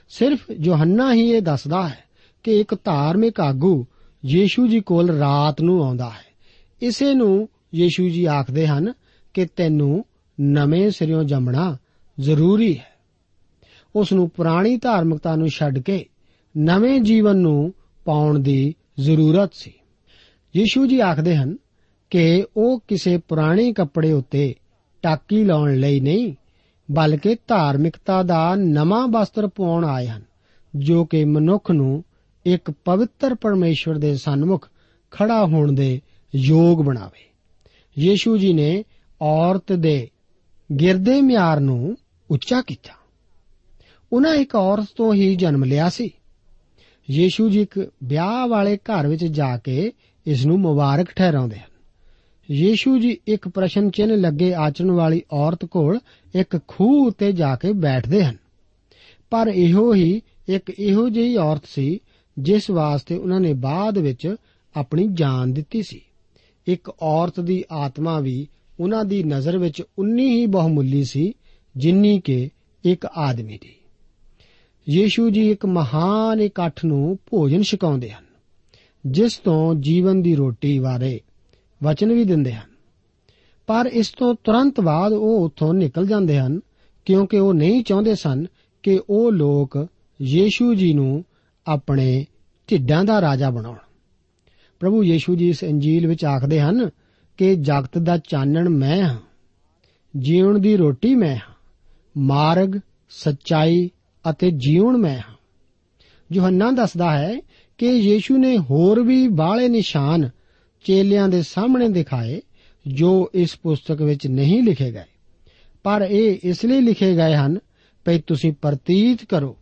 ਸਿਰਫ ਯੋਹੰਨਾ ਹੀ ਇਹ ਦੱਸਦਾ ਹੈ ਕਿ ਇੱਕ ਧਾਰਮਿਕ ਆਗੂ ਯੀਸ਼ੂ ਜੀ ਕੋਲ ਰਾਤ ਨੂੰ ਆਉਂਦਾ ਹੈ। ਇਸੇ ਨੂੰ ਯੀਸ਼ੂ ਜੀ ਆਖਦੇ ਹਨ ਕਿ ਤੈਨੂੰ ਨਵੇਂ ਸਿਰਿਓਂ ਜੰਮਣਾ ਜ਼ਰੂਰੀ ਹੈ। ਉਸ ਨੂੰ ਪੁਰਾਣੀ ਧਾਰਮਿਕਤਾ ਨੂੰ ਛੱਡ ਕੇ ਨਵੇਂ ਜੀਵਨ ਨੂੰ ਪਾਉਣ ਦੀ ਜ਼ਰੂਰਤ ਸੀ। ਯੀਸ਼ੂ ਜੀ ਆਖਦੇ ਹਨ ਕਿ ਉਹ ਕਿਸੇ ਪੁਰਾਣੇ ਕੱਪੜੇ ਉੱਤੇ ਟਾਕੀ ਲਾਉਣ ਲਈ ਨਹੀਂ, ਬਲਕਿ ਧਾਰਮਿਕਤਾ ਦਾ ਨਵਾਂ ਵਸਤਰ ਪਾਉਣ ਆਏ ਹਨ, ਜੋ ਕਿ ਮਨੁੱਖ ਨੂੰ ਇੱਕ ਪਵਿੱਤਰ ਪਰਮੇਸ਼ਵਰ ਦੇ ਸਨਮੁਖ ਖੜਾ ਹੋਣ ਦੇ ਯੋਗ ਬਣਾਵੇ। ਯੀਸ਼ੂ ਜੀ ਨੇ ਔਰਤ ਦੇ ਗਿਰਦੇ ਮਿਆਰ ਨੂੰ ਉੱਚਾ ਕੀਤਾ। ਉਹਨਾਂ ਇੱਕ ਔਰਤ ਤੋਂ ਹੀ ਜਨਮ ਲਿਆ ਸੀ। ਯੀਸ਼ੂ ਜੀ ਇੱਕ ਵਿਆਹ ਵਾਲੇ ਘਰ ਵਿੱਚ ਜਾ ਕੇ ਇਸ ਨੂੰ ਮੁਬਾਰਕ ਠਹਿਰਾਉਂਦੇ ਹਨ। ਯੀਸ਼ੂ ਜੀ ਇੱਕ ਪ੍ਰਸ਼ਨ ਚਿੰਨ ਲੱਗੇ ਆਚਰਣ ਵਾਲੀ ਔਰਤ ਕੋਲ ਇੱਕ ਖੂਹ ਉੱਤੇ ਜਾ ਕੇ ਬੈਠਦੇ ਹਨ। ਪਰ ਇਹੋ ਹੀ ਇੱਕ ਇਹੋ ਜਿਹੀ ਔਰਤ ਸੀ ਜਿਸ ਵਾਸਤੇ ਉਹਨਾਂ ਨੇ ਬਾਅਦ ਵਿੱਚ ਆਪਣੀ ਜਾਨ ਦਿੱਤੀ ਸੀ। ਇੱਕ ਔਰਤ ਦੀ ਆਤਮਾ ਵੀ ਉਹਨਾਂ ਦੀ ਨਜ਼ਰ ਵਿੱਚ ਉਨੀ ਹੀ ਬਹੁਮੁੱਲੀ ਸੀ ਜਿੰਨੀ ਕਿ ਇੱਕ ਆਦਮੀ ਦੀ। ਯੀਸ਼ੂ ਜੀ ਇੱਕ ਮਹਾਨ ਇਕੱਠ ਨੂੰ ਭੋਜਨ ਛਕਾਉਂਦੇ ਹਨ, ਜਿਸ ਤੋਂ ਜੀਵਨ ਦੀ ਰੋਟੀ ਬਾਰੇ ਵਚਨ ਵੀ ਦਿੰਦੇ ਹਨ। ਪਰ ਇਸ ਤੋਂ ਤੁਰੰਤ ਬਾਅਦ ਉਹ ਉੱਥੋਂ ਨਿਕਲ ਜਾਂਦੇ ਹਨ, ਕਿਉਂਕਿ ਉਹ ਨਹੀਂ ਚਾਹੁੰਦੇ ਸਨ ਕਿ ਉਹ ਲੋਕ ਯੀਸ਼ੂ ਜੀ ਨੂੰ ਆਪਣੇ ਢਿੱਡਾਂ ਦਾ ਰਾਜਾ ਬਣਾਉਣ। ਪ੍ਰਭੂ ਯੀਸ਼ੂ ਜੀ ਇਸ ਇੰਜੀਲ ਵਿੱਚ ਆਖਦੇ ਹਨ ਕਿ ਜਗਤ ਦਾ ਚਾਨਣ ਮੈਂ ਹਾਂ ਜੀਵਨ ਦੀ ਰੋਟੀ ਮੈਂ ਹਾਂ, ਮਾਰਗ ਸੱਚਾਈ ਅਤੇ ਜੀਵਨ ਮੈਂ ਹਾਂ। ਯੋਹੰਨਾ ਦੱਸਦਾ ਹੈ ਕਿ ਯੀਸ਼ੂ ਨੇ ਹੋਰ ਵੀ ਬਾਹਲੇ ਨਿਸ਼ਾਨ ਚੇਲਿਆਂ ਦੇ ਸਾਹਮਣੇ ਦਿਖਾਏ, ਜੋ ਇਸ ਪੁਸਤਕ ਵਿੱਚ ਨਹੀਂ ਲਿਖੇ ਗਏ। ਪਰ ਇਹ ਇਸ ਲਈ ਲਿਖੇ ਗਏ ਹਨ ਕਿ ਤੁਸੀਂ ਪ੍ਰਤੀਤ ਕਰੋ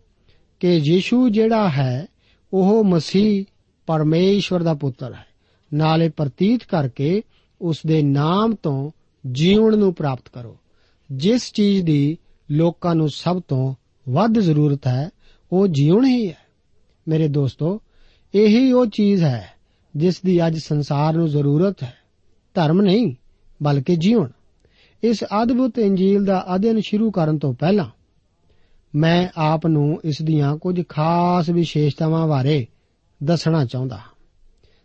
ਕਿ ਯੀਸ਼ੂ ਜਿਹੜਾ ਹੈ, ਉਹ ਮਸੀਹ ਪਰਮੇਸ਼ਵਰ ਦਾ ਪੁੱਤਰ ਹੈ। ਨਾਲੇ ਪ੍ਰਤੀਤ ਕਰਕੇ ਉਸ ਦੇ ਨਾਮ ਤੋਂ ਜੀਵਨ ਨੂੰ ਪ੍ਰਾਪਤ ਕਰੋ, ਜਿਸ ਚੀਜ਼ ਦੀ ਲੋਕਾਂ ਨੂੰ ਸਭ ਤੋਂ ਵੱਧ ਜ਼ਰੂਰਤ ਹੈ, ਉਹ ਜੀਵਨ ਹੀ ਹੈ। ਮੇਰੇ ਦੋਸਤੋ, ਇਹੀ ਉਹ ਚੀਜ਼ ਹੈ, ਜਿਸ ਦੀ ਅੱਜ ਸੰਸਾਰ ਨੂੰ ਜ਼ਰੂਰਤ ਹੈ। ਧਰਮ ਨਹੀਂ, ਬਲਕਿ ਜੀਵਨ। ਇਸ ਅਦਭੁਤ ਇੰਜੀਲ ਦਾ ਅਧਿਐਨ ਸ਼ੁਰੂ ਕਰਨ ਤੋਂ ਪਹਿਲਾਂ, ਮੈਂ ਆਪ ਨੂੰ ਇਸ ਦੀਆਂ ਕੁਝ ਖਾਸ ਵਿਸ਼ੇਸ਼ਤਾਵਾਂ ਬਾਰੇ ਦੱਸਣਾ ਚਾਹੁੰਦਾ ਹਾਂ।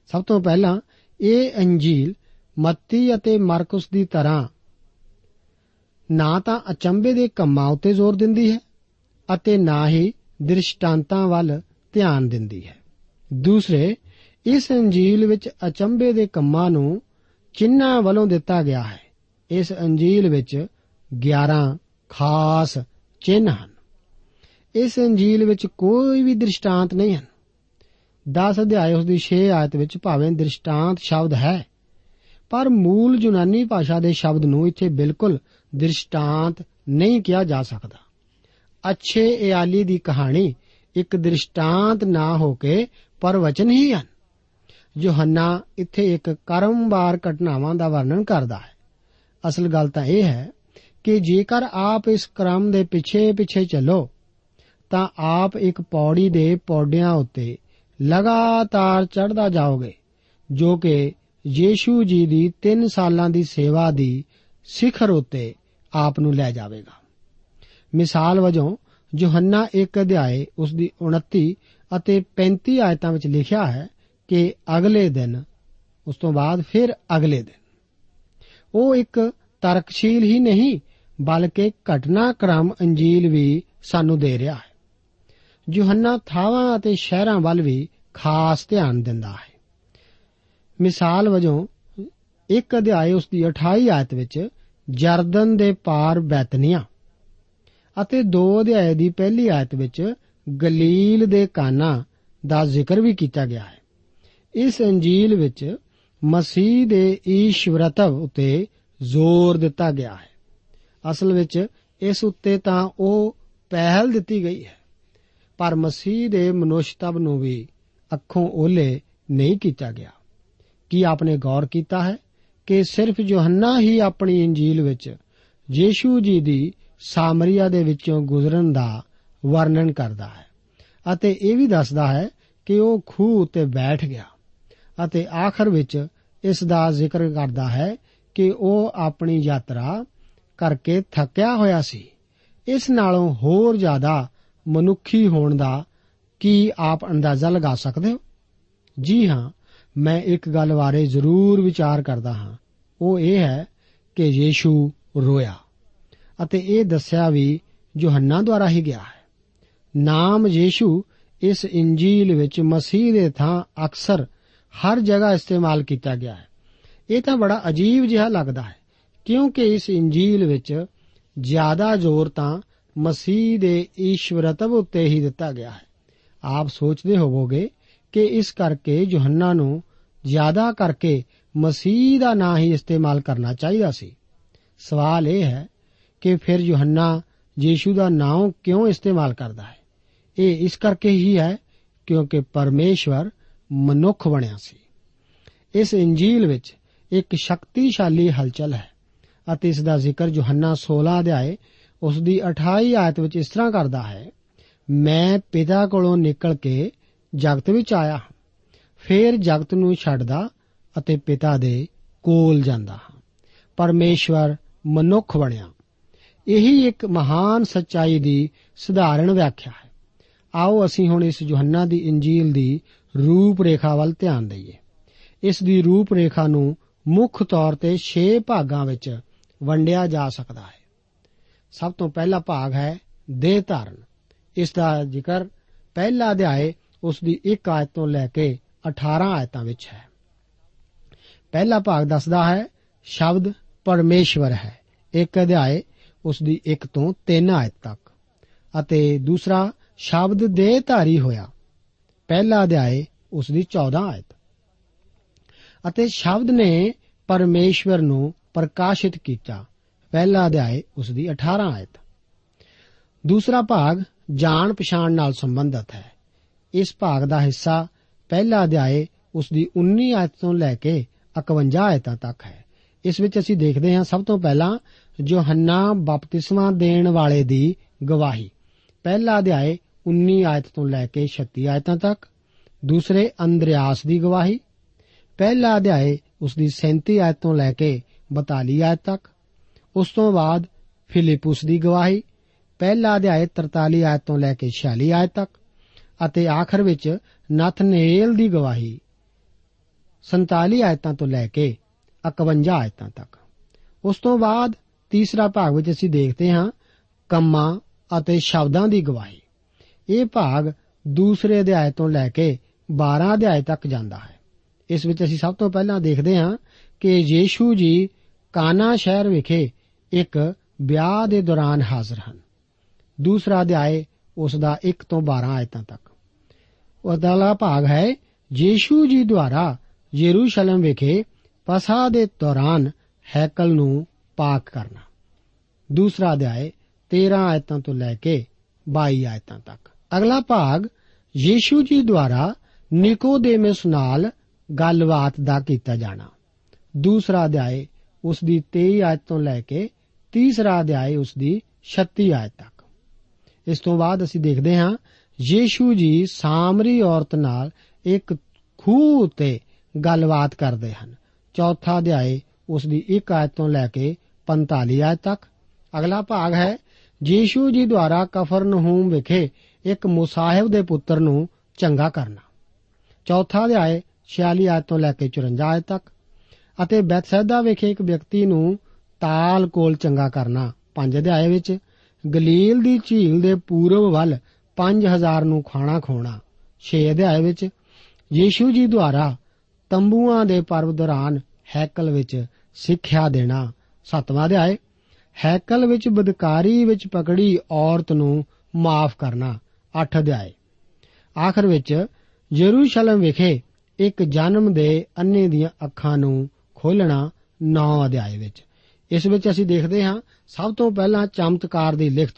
ਸਭ ਤੋਂ ਪਹਿਲਾਂ, ਇਹ ਇੰਜੀਲ ਮੱਤੀ ਅਤੇ ਮਰਕਸ ਦੀ ਤਰ੍ਹਾਂ ਨਾ ਤਾਂ ਅਚੰਬੇ ਦੇ ਕੰਮਾਂ ਉੱਤੇ ਜ਼ੋਰ ਦਿੰਦੀ ਹੈ ਅਤੇ ਨਾ ਹੀ ਦ੍ਰਿਸ਼ਟਾਂਤਾਂ ਵੱਲ ਧਿਆਨ ਦਿੰਦੀ ਹੈ। ਦੂਸਰੇ, ਇਸ ਇੰਜੀਲ ਵਿੱਚ ਅਚੰਬੇ ਦੇ ਕੰਮਾਂ ਨੂੰ ਚਿੰਨ੍ਹਾਂ ਵੱਲੋਂ ਦਿੱਤਾ ਗਿਆ ਹੈ। ਇਸ ਇੰਜੀਲ ਵਿੱਚ 11 ਖਾਸ ਚਿੰਨ੍ਹ ਹਨ। ਇਸ ਇੰਜੀਲ ਵਿੱਚ ਕੋਈ ਵੀ ਦ੍ਰਿਸ਼ਟਾਂਤ ਨਹੀਂ ਹਨ। 10 ਅਧਿਆਏ ਉਸ ਦੀ 6 ਆਇਤ ਵਿੱਚ ਭਾਵੇਂ ਦ੍ਰਿਸ਼ਟਾਂਤ ਸ਼ਬਦ ਹੈ, ਪਰ ਮੂਲ ਯੂਨਾਨੀ ਭਾਸ਼ਾ ਦੇ ਸ਼ਬਦ ਨੂੰ ਇੱਥੇ ਬਿਲਕੁਲ ਦ੍ਰਿਸ਼ਟਾਂਤ ਨਹੀਂ ਕਿਹਾ ਜਾ ਸਕਦਾ। ਅੱਛੇ ਇਆਲੀ ਦੀ ਕਹਾਣੀ ਇੱਕ ਦ੍ਰਿਸ਼ਟਾਂਤ ਨਾ ਹੋ ਕੇ ਪਰਵਚਨ ਹੀ ਹਨ। ਯੋਹੰਨਾ ਇੱਥੇ ਇੱਕ ਕਰਮਵਾਰ ਘਟਨਾਵਾਂ ਦਾ ਵਰਣਨ ਕਰਦਾ ਹੈ। ਅਸਲ ਗੱਲ ਤਾਂ ਇਹ ਹੈ ਕਿ ਜੇਕਰ ਆਪ ਇਸ ਕ੍ਰਮ ਦੇ ਪਿੱਛੇ-ਪਿੱਛੇ ਚੱਲੋ, ਤਾਂ ਆਪ ਇੱਕ ਪੌੜੀ ਦੇ ਪੌੜਿਆਂ ਉੱਤੇ ਲਗਾਤਾਰ ਚੜ੍ਹਦਾ ਜਾਓਗੇ, ਜੋ ਕਿ ਯੀਸ਼ੂ ਜੀ ਦੀ 3 ਸਾਲਾਂ ਦੀ ਸੇਵਾ ਦੀ ਸਿਖਰ ਉੱਤੇ ਆਪ ਨੂੰ ਲੈ ਜਾਵੇਗਾ। ਮਿਸਾਲ ਵਜੋਂ ਯੋਹੰਨਾ 1 ਅਧਿਆਏ ਉਸ ਦੀ 29 ਅਤੇ 35 ਆਇਤਾਂ ਵਿੱਚ ਲਿਖਿਆ ਹੈ ਕਿ ਅਗਲੇ ਦਿਨ, ਉਸ ਤੋਂ ਬਾਅਦ ਫਿਰ ਅਗਲੇ ਦਿਨ। ਉਹ ਇੱਕ ਤਰਕਸ਼ੀਲ ਹੀ ਨਹੀਂ, ਬਲਕਿ ਘਟਨਾਕ੍ਰਮ ਅੰਜੀਲ ਵੀ ਸਾਨੂੰ ਦੇ ਰਿਹਾ ਹੈ। ਯੋਹੰਨਾ ਥਾਵਾਂ ਅਤੇ ਸ਼ਹਿਰਾਂ ਵੱਲ ਵੀ ਖਾਸ ਧਿਆਨ ਦਿੰਦਾ ਹੈ। ਮਿਸਾਲ ਵਜੋਂ ਇੱਕ ਅਧਿਆਇ ਉਸ ਦੀ 28 ਆਇਤ ਵਿੱਚ, ਜਰਦਨ ਦੇ ਪਾਰ ਬੈਤਨੀਆ। ਅਤੇ ਦੋ ਅਧਿਆਇ ਦੀ ਪਹਿਲੀ ਆਇਤ ਵਿੱਚ ਗਲੀਲ ਦੇ ਕਾਨਾ ਦਾ ਜ਼ਿਕਰ ਵੀ ਕੀਤਾ ਗਿਆ ਹੈ। ਇਸ ਅੰਜੀਲ ਵਿੱਚ ਮਸੀਹ ਦੇ ਈਸ਼ਵਰਤਵ ਉਤੇ ਜ਼ੋਰ ਦਿੱਤਾ ਗਿਆ ਹੈ। ਅਸਲ ਵਿੱਚ ਇਸ ਉੱਤੇ ਤਾਂ ਉਹ ਪਹਿਲ ਦਿੱਤੀ ਗਈ ਹੈ, ਪਰ ਮਸੀਹ ਦੇ ਮਨੁੱਖਤਵ ਨੂੰ ਵੀ ਅੱਖੋਂ ਓਲੇ ਨਹੀਂ ਕੀਤਾ ਗਿਆ। ਕੀ ਆਪਨੇ ਗੌਰ ਕੀਤਾ ਹੈ ਕਿ ਸਿਰਫ ਯੋਹੰਨਾ ਹੀ ਆਪਣੀ ਇੰਜੀਲ ਵਿੱਚ ਯੀਸ਼ੂ ਜੀ ਦੀ ਸਾਮਰੀਆ ਦੇ ਵਿੱਚੋਂ ਗੁਜ਼ਰਨ ਦਾ ਵਰਣਨ ਕਰਦਾ ਹੈ ਅਤੇ ਇਹ ਵੀ ਦੱਸਦਾ ਹੈ ਕਿ ਉਹ ਖੂਹ ਉੱਤੇ ਬੈਠ ਗਿਆ ਅਤੇ ਆਖਰ ਵਿੱਚ ਇਸ ਦਾ ਜ਼ਿਕਰ ਕਰਦਾ ਹੈ ਕਿ ਉਹ ਆਪਣੀ ਯਾਤਰਾ ਕਰਕੇ ਥੱਕਿਆ ਹੋਇਆ ਸੀ। ਇਸ ਨਾਲੋਂ ਹੋਰ ਜ਼ਿਆਦਾ ਮਨੁੱਖੀ ਹੋਣ ਦਾ ਕੀ ਆਪ ਅੰਦਾਜ਼ਾ ਲਗਾ ਸਕਦੇ ਹੋ? ਜੀ ਹਾਂ, ਮੈਂ ਇੱਕ ਗੱਲ ਬਾਰੇ ਜ਼ਰੂਰ ਵਿਚਾਰ ਕਰਦਾ ਹਾਂ। ਉਹ ਇਹ ਹੈ ਕਿ ਯੀਸ਼ੂ ਰੋਇਆ। ਅਤੇ ਇਹ ਦੱਸਿਆ ਵੀ ਯੋਹੰਨਾ ਦੁਆਰਾ ਹੀ ਗਿਆ ਹੈ। ਨਾਮ ਯੀਸ਼ੂ ਇਸ ਇੰਜੀਲ ਵਿੱਚ ਮਸੀਹ ਦੇ ਥਾਂ ਅਕਸਰ ਹਰ ਜਗ੍ਹਾ ਇਸਤੇਮਾਲ ਕੀਤਾ ਗਿਆ ਹੈ। ਇਹ ਤਾਂ ਬੜਾ ਅਜੀਬ ਜਿਹਾ ਲੱਗਦਾ ਹੈ, ਕਿਉਂਕਿ ਇਸ ਇੰਜੀਲ ਵਿੱਚ ਜ਼ਿਆਦਾ ਜ਼ੋਰ ਤਾਂ ਮਸੀਹ ਦੇ ਈਸ਼ਵਰਤਵ ਉੱਤੇ ਹੀ ਦਿੱਤਾ ਗਿਆ ਹੈ। ਆਪ ਸੋਚਦੇ ਹੋਵੋਗੇ ਕਿ ਇਸ ਕਰਕੇ ਯੋਹੰਨਾ ਨੂੰ ਜ਼ਿਆਦਾ ਕਰਕੇ ਮਸੀਹ ਦਾ ਨਾਂ ਹੀ ਇਸਤੇਮਾਲ ਕਰਨਾ ਚਾਹੀਦਾ ਸੀ। ਸਵਾਲ ਇਹ ਹੈ ਕਿ ਫਿਰ ਯੋਹੰਨਾ ਯੀਸ਼ੂ ਦਾ ਨਾਮ ਕਿਉਂ ਇਸਤੇਮਾਲ ਕਰਦਾ ਹੈ? ਇਹ ਇਸ ਕਰਕੇ ਹੀ ਹੈ ਕਿਉਂਕਿ ਪਰਮੇਸ਼ਵਰ ਮਨੁੱਖ ਬਣਿਆ ਸੀ। ਇਸ ਇੰਜੀਲ ਵਿੱਚ ਇੱਕ ਸ਼ਕਤੀਸ਼ਾਲੀ ਹਲਚਲ ਹੈ ਅਤੇ ਇਸ ਦਾ ਜ਼ਿਕਰ ਯੋਹੰਨਾ 16 ਅਧਿਆਏ ਉਸ ਦੀ 28 ਆਇਤ ਵਿੱਚ ਇਸ ਤਰ੍ਹਾਂ ਕਰਦਾ ਹੈ, ਮੈਂ ਪਿਤਾ ਕੋਲੋਂ ਨਿਕਲ ਕੇ ਜਗਤ ਵਿੱਚ ਆਇਆ ਹਾਂ, ਫੇਰ ਜਗਤ ਨੂੰ ਛੱਡਦਾ ਅਤੇ ਪਿਤਾ ਦੇ ਕੋਲ ਜਾਂਦਾ ਹਾਂ। ਪਰਮੇਸ਼ਵਰ ਮਨੁੱਖ ਬਣਿਆ ਇਹੀ ਇੱਕ ਮਹਾਨ ਸੱਚਾਈ ਦੀ ਸਧਾਰਨ ਵਿਆਖਿਆ ਹੈ। ਆਓ ਅਸੀਂ ਹੁਣ ਇਸ ਯੋਹੰਨਾ ਦੀ ਇੰਜੀਲ ਦੀ ਰੂਪ ਰੇਖਾ ਵੱਲ ਧਿਆਨ ਦਈਏ। ਇਸ ਦੀ ਰੂਪ ਰੇਖਾ ਨੂੰ ਮੁੱਖ ਤੌਰ ਤੇ 6 ਭਾਗਾਂ ਵਿੱਚ ਵੰਡਿਆ ਜਾ ਸਕਦਾ ਹੈ। ਸਭ ਤੋਂ ਪਹਿਲਾ ਭਾਗ ਹੈ ਦੇਹ ਧਾਰਨ। ਇਸ ਦਾ ਜ਼ਿਕਰ ਪਹਿਲਾ ਅਧਿਆਏ ਉਸ ਦੀ 1 ਆਇਤ ਤੋਂ ਲੈ ਕੇ 18 ਆਇਤਾਂ ਵਿੱਚ ਹੈ। ਪਹਿਲਾ ਭਾਗ ਦੱਸਦਾ ਹੈ, ਸ਼ਬਦ ਪਰਮੇਸ਼ਵਰ ਹੈ। ਇੱਕ ਅਧਿਆਏ ਉਸ ਦੀ 1 ਤੋਂ 3 ਆਇਤ ਤੱਕ। ਅਤੇ ਦੂਸਰਾ, ਸ਼ਬਦ ਦੇਹ ਧਾਰੀ ਹੋਇਆ। ਪਹਿਲਾ ਅਧਿਆਏ ਉਸ ਦੀ 14 ਆਇਤ। ਅਤੇ ਸ਼ਬਦ ਨੇ ਪਰਮੇਸ਼ਵਰ ਨੂੰ ਪ੍ਰਕਾਸ਼ਿਤ ਕੀਤਾ। ਪਹਿਲਾ ਅਧਿਆਏ ਉਸ ਦੀ 18 ਆਇਤ। ਦੂਸਰਾ ਭਾਗ ਜਾਣ ਪਛਾਣ ਨਾਲ ਸੰਬੰਧਿਤ ਹੈ। ਇਸ ਭਾਗ ਦਾ ਹਿੱਸਾ ਪਹਿਲਾ ਅਧਿਆਏ ਉਸ ਦੀ 19 ਆਇਤ ਤੋਂ ਲੈ ਕੇ 51 ਆਇਤਾਂ ਤੱਕ ਹੈ। ਇਸ ਵਿੱਚ ਅਸੀਂ ਦੇਖਦੇ ਹਾਂ ਸਭ ਤੋਂ ਪਹਿਲਾਂ ਯੋਹੰਨਾ ਬਪਤਿਸਮਾ ਦੇਣ ਵਾਲੇ ਦੀ ਗਵਾਹੀ। ਪਹਿਲਾ ਅਧਿਆਏ 19 ਆਇਤ ਤੋਂ ਲੈ ਕੇ 36 ਆਇਤਾਂ ਤੱਕ। ਦੂਸਰੇ, ਅੰਦਰਿਆਸ ਦੀ ਗਵਾਹੀ। ਪਹਿਲਾ ਅਧਿਆਏ ਉਸ ਦੀ 37 ਆਇਤ ਤੋਂ ਲੈ ਕੇ 42 ਆਇਤ ਤੱਕ। ਉਸ ਤੋਂ ਬਾਅਦ ਫਿਲਿਪਸ ਦੀ ਗਵਾਹੀ। ਪਹਿਲਾ ਅਧਿਆਏ 43 ਆਇਤ ਤੋਂ ਲੈ ਕੇ 46 ਆਇਤ ਤੱਕ। ਅਤੇ ਆਖਰ ਵਿੱਚ ਨਥਨੇਲ ਦੀ ਗਵਾਹੀ। 47 ਆਇਤਾਂ ਤੋਂ ਲੈ ਕੇ 51 ਆਇਤਾਂ ਤੱਕ। ਉਸ ਤੋਂ ਬਾਅਦ ਤੀਸਰਾ ਭਾਗ ਵਿੱਚ ਅਸੀਂ ਦੇਖਦੇ ਹਾਂ ਕੰਮਾਂ ਅਤੇ ਸ਼ਬਦਾਂ ਦੀ ਗਵਾਹੀ। ਇਹ ਭਾਗ ਦੂਸਰੇ ਅਧਿਆਇ ਤੋਂ ਲੈ ਕੇ 12 ਅਧਿਆਇ ਤੱਕ ਜਾਂਦਾ ਹੈ। ਇਸ ਵਿੱਚ ਅਸੀਂ ਸਭ ਤੋਂ ਪਹਿਲਾਂ ਦੇਖਦੇ ਹਾਂ ਕਿ ਯੀਸ਼ੂ ਜੀ ਕਾਨਾ ਸ਼ਹਿਰ ਵਿਖੇ ਇੱਕ ਵਿਆਹ ਦੇ ਦੌਰਾਨ ਹਾਜ਼ਰ ਹਨ। ਦੂਸਰਾ ਅਧਿਆਇ ਉਸ ਦਾ 1 ਤੋਂ 12 ਆਇਤਾਂ ਤੱਕ। ਉਹਦਾ ਭਾਗ ਹੈ ਯੀਸ਼ੂ ਜੀ ਦੁਆਰਾ ਯਰੂਸ਼ਲਮ ਵਿਖੇ ਪਸਾ ਦੇ ਦੌਰਾਨ ਹੈਕਲ ਨੂੰ ਪਾਕ ਕਰਨਾ। ਦੂਸਰਾ ਅਧਿਆਇ 13 ਆਇਤਾਂ ਤੋਂ ਲੈ ਕੇ 22 ਆਇਤਾਂ ਤੱਕ। ਅਗਲਾ ਭਾਗ, ਯੀਸ਼ੂ ਜੀ ਦੁਆਰਾ ਨਿਕੋਦੇਮਸ ਨਾਲ ਗੱਲਬਾਤ ਦਾ ਕੀਤਾ ਜਾਣਾ। ਦੂਸਰਾ ਅਧਿਆਇ ਉਸ ਦੀ 23 ਆਇਤ ਤੋਂ ਲੈ ਕੇ ਤੀਸਰਾ ਅਧਿਆਇ ਉਸ ਦੀ 36 ਆਇਤ ਤੱਕ। ਇਸ ਤੋਂ ਬਾਅਦ ਅਸੀਂ ਦੇਖਦੇ ਹਾਂ, ਯੀਸ਼ੂ ਜੀ ਸਾਮਰੀ ਔਰਤ ਨਾਲ ਇੱਕ ਖੂਹ ਉਤੇ ਗੱਲਬਾਤ ਕਰਦੇ ਹਨ। ਚੌਥਾ ਅਧਿਆਇ ਉਸ ਦੀ 1 ਆਇਤ ਤੋਂ ਲੈ ਕੇ 45 ਆਇਤ ਤੱਕ। ਅਗਲਾ ਭਾਗ ਹੈ ਯੀਸ਼ੂ ਜੀ ਦੁਆਰਾ ਕਫਰਨਹੂਮ ਵਿਖੇ ਇੱਕ ਮੁਸਾਹਿਬ ਦੇ ਪੁੱਤਰ ਨੂੰ ਚੰਗਾ ਕਰਨਾ। ਚੌਥਾ ਅਧਿਆਇ 46 ਆਇਤ ਤੋਂ ਲੈ ਕੇ 54 ਆਇਤ ਤੱਕ। ਅਤੇ ਬੈਤਸੈਦਾ ਵਿਖੇ ਇੱਕ ਵਿਅਕਤੀ ਨੂੰ ਤਾਲ ਕੋਲ ਚੰਗਾ ਕਰਨਾ। ਪੰਜ ਅਧਿਆਇ ਵਿੱਚ, ਗਲੀਲ ਦੀ ਝੀਲ ਦੇ ਪੂਰਬ ਵੱਲ 5000 ਨੂੰ ਖਾਣਾ ਖਵਾਉਣਾ। 6 ਅਧਿਆਇ ਵਿੱਚ ਯੀਸ਼ੂ ਜੀ ਦੁਆਰਾ ਤੰਬੂਆਂ ਦੇ ਪਰਵ ਦੌਰਾਨ ਹੈਕਲ ਵਿੱਚ ਸਿੱਖਿਆ ਦੇਣਾ। ਸੱਤਵਾਂ ਅਧਿਆਇ, ਹੈਕਲ ਵਿੱਚ ਬਦਕਾਰੀ ਵਿੱਚ ਪਕੜੀ ਔਰਤ ਨੂੰ ਮਾਫ ਕਰਨਾ 8 ਅਧਿਆਇ। ਆਖਰ ਵਿੱਚ ਯਰੂਸ਼ਲਮ ਵਿਖੇ ਇੱਕ ਜਨਮ ਦੇ ਅੰਨੇ ਦੀਆਂ ਅੱਖਾਂ ਨੂੰ ਖੋਲਣਾ 9 ਅਧਿਆਇ ਵਿੱਚ। ਇਸ ਵਿੱਚ ਅਸੀਂ ਦੇਖਦੇ ਹਾਂ, ਸਭ ਤੋਂ ਪਹਿਲਾਂ ਚਮਤਕਾਰ ਦੀ ਲਿਖਤ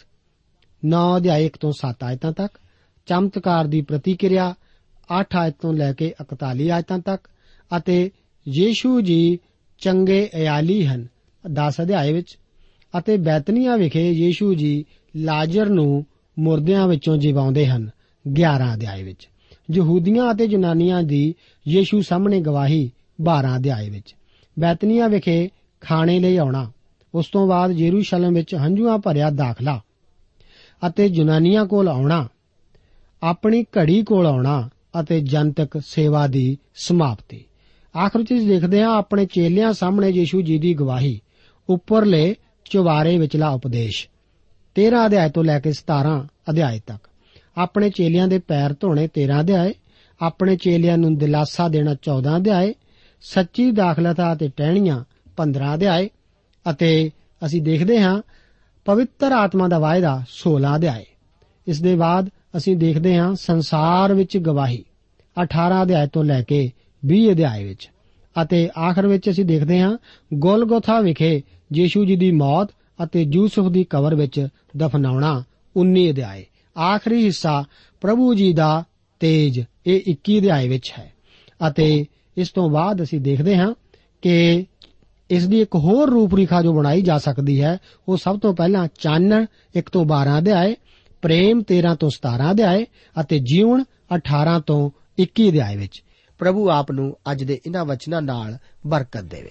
9 ਅਧਿਆਇ 1 ਤੋਂ 7 ਆਇਤਾਂ ਤੱਕ, ਚਮਤਕਾਰ ਦੀ ਪ੍ਰਤੀਕਿਰਿਆ 8 ਆਇਤ ਤੋਂ ਲੈ ਕੇ 41 ਆਇਤਾਂ ਤੱਕ, ਅਤੇ ਯੀਸ਼ੂ ਜੀ ਚੰਗੇ ਇਆਲੀ ਹਨ। 10 ਅਧਿਆਇ ਵਿੱਚ, ਅਤੇ ਬੈਤਨੀਆ ਵਿਖੇ ਯੀਸ਼ੂ ਜੀ ਲਾਜ਼ਰ ਨੂੰ ਮੁਰਦਿਆਂ ਵਿੱਚੋਂ ਜਿਵਾਉਂਦੇ ਹਨ 11 ਅਧਿਆਇ ਵਿੱਚ। ਯਹੂਦੀਆਂ ਅਤੇ ਜਨਾਨੀਆਂ ਦੀ ਯੀਸ਼ੂ ਸਾਹਮਣੇ ਗਵਾਹੀ 12 ਅਧਿਆਇ ਵਿੱਚ। ਬੈਤਨੀਆ ਵਿਖੇ ਖਾਣੇ ਲਈ ਆਉਣਾ, ਉਸ ਤੋਂ ਬਾਅਦ ਯਰੂਸ਼ਲਮ ਵਿੱਚ ਹੰਝੂਆਂ ਭਰਿਆ ਦਾਖਲਾ, ਅਤੇ ਜਨਾਨੀਆਂ ਕੋਲ ਆਉਣਾ, ਆਪਣੀ ਘੜੀ ਕੋਲ ਆਉਣਾ ਅਤੇ ਜਨਤਕ ਸੇਵਾ ਦੀ ਸਮਾਪਤੀ। ਆਖਰ ਵਿੱਚ ਅਸੀਂ ਦੇਖਦੇ ਹਾਂ, ਆਪਣੇ ਚੇਲਿਆਂ ਸਾਹਮਣੇ ਯੀਸ਼ੂ ਜੀ ਦੀ ਗਵਾਹੀ। ਉੱਪਰਲੇ ਚੁਬਾਰੇ ਵਿਚਲਾ ਉਪਦੇਸ਼। 13 ਅਧਿਆਇ ਤੋਂ ਲੈ ਕੇ 17 ਅਧਿਆਇ ਤੱਕ। ਆਪਣੇ ਚੇਲਿਆਂ ਦੇ ਪੈਰ ਧੋਣੇ 13 ਅਧਿਆਇ, ਆਪਣੇ ਚੇਲਿਆਂ ਨੂੰ ਦਿਲਾਸਾ ਦੇਣਾ 14 ਅਧਿਆਇ, ਸੱਚੀ ਦਾਖਲਤਾ ਅਤੇ ਟਹਿਣੀਆਂ 15 ਅਧਿਆਇ ਅਤੇ ਅਸੀਂ ਦੇਖਦੇ ਹਾਂ ਪਵਿੱਤਰ ਆਤਮਾ ਦਾ ਵਾਅਦਾ 16 ਅਧਿਆਇ। ਇਸ ਦੇ ਬਾਅਦ ਅਸੀਂ ਦੇਖਦੇ ਹਾਂ ਸੰਸਾਰ ਵਿੱਚ ਗਵਾਹੀ 18 ਅਧਿਆਇ ਤੋਂ ਲੈ ਕੇ 20 ਅਧਿਆਇ ਵਿੱਚ। ਅਤੇ ਆਖਰ ਵਿੱਚ ਅਸੀਂ ਦੇਖਦੇ ਹਾਂ ਗੋਲਗੋਥਾ ਵਿਖੇ ਯੀਸ਼ੂ ਜੀ ਦੀ ਮੌਤ ਅਤੇ ਯੂਸਫ ਦੀ ਕਬਰ ਵਿੱਚ ਦਫਨਾਉਣਾ 19 ਅਧਿਆਇ ਆਖਰੀ ਹਿੱਸਾ ਪ੍ਰਭੂ ਜੀ ਦਾ ਤੇਜ, ਇਹ 21 ਅਧਿਆਇ ਵਿੱਚ ਹੈ। ਅਤੇ ਇਸ ਤੋਂ ਬਾਅਦ ਅਸੀਂ ਦੇਖਦੇ ਹਾਂ ਕਿ ਇਸ ਦੀ ਇੱਕ ਹੋਰ ਰੂਪਰੇਖਾ ਜੋ ਬਣਾਈ ਜਾ ਸਕਦੀ ਹੈ, ਉਹ ਸਭ ਤੋਂ ਪਹਿਲਾਂ ਚਾਨਣ 1 ਤੋਂ 12 ਅਧਿਆਇ ਪ੍ਰੇਮ 13 ਤੋਂ 17 ਅਧਿਆਇ ਅਤੇ ਜੀਵਨ 18 ਤੋਂ 21 ਅਧਿਆਇ ਵਿੱਚ। ਪ੍ਰਭੂ ਆਪ ਨੂੰ ਅੱਜ ਦੇ ਇਹਨਾਂ ਵਚਨਾਂ ਨਾਲ ਬਰਕਤ ਦੇਵੇ।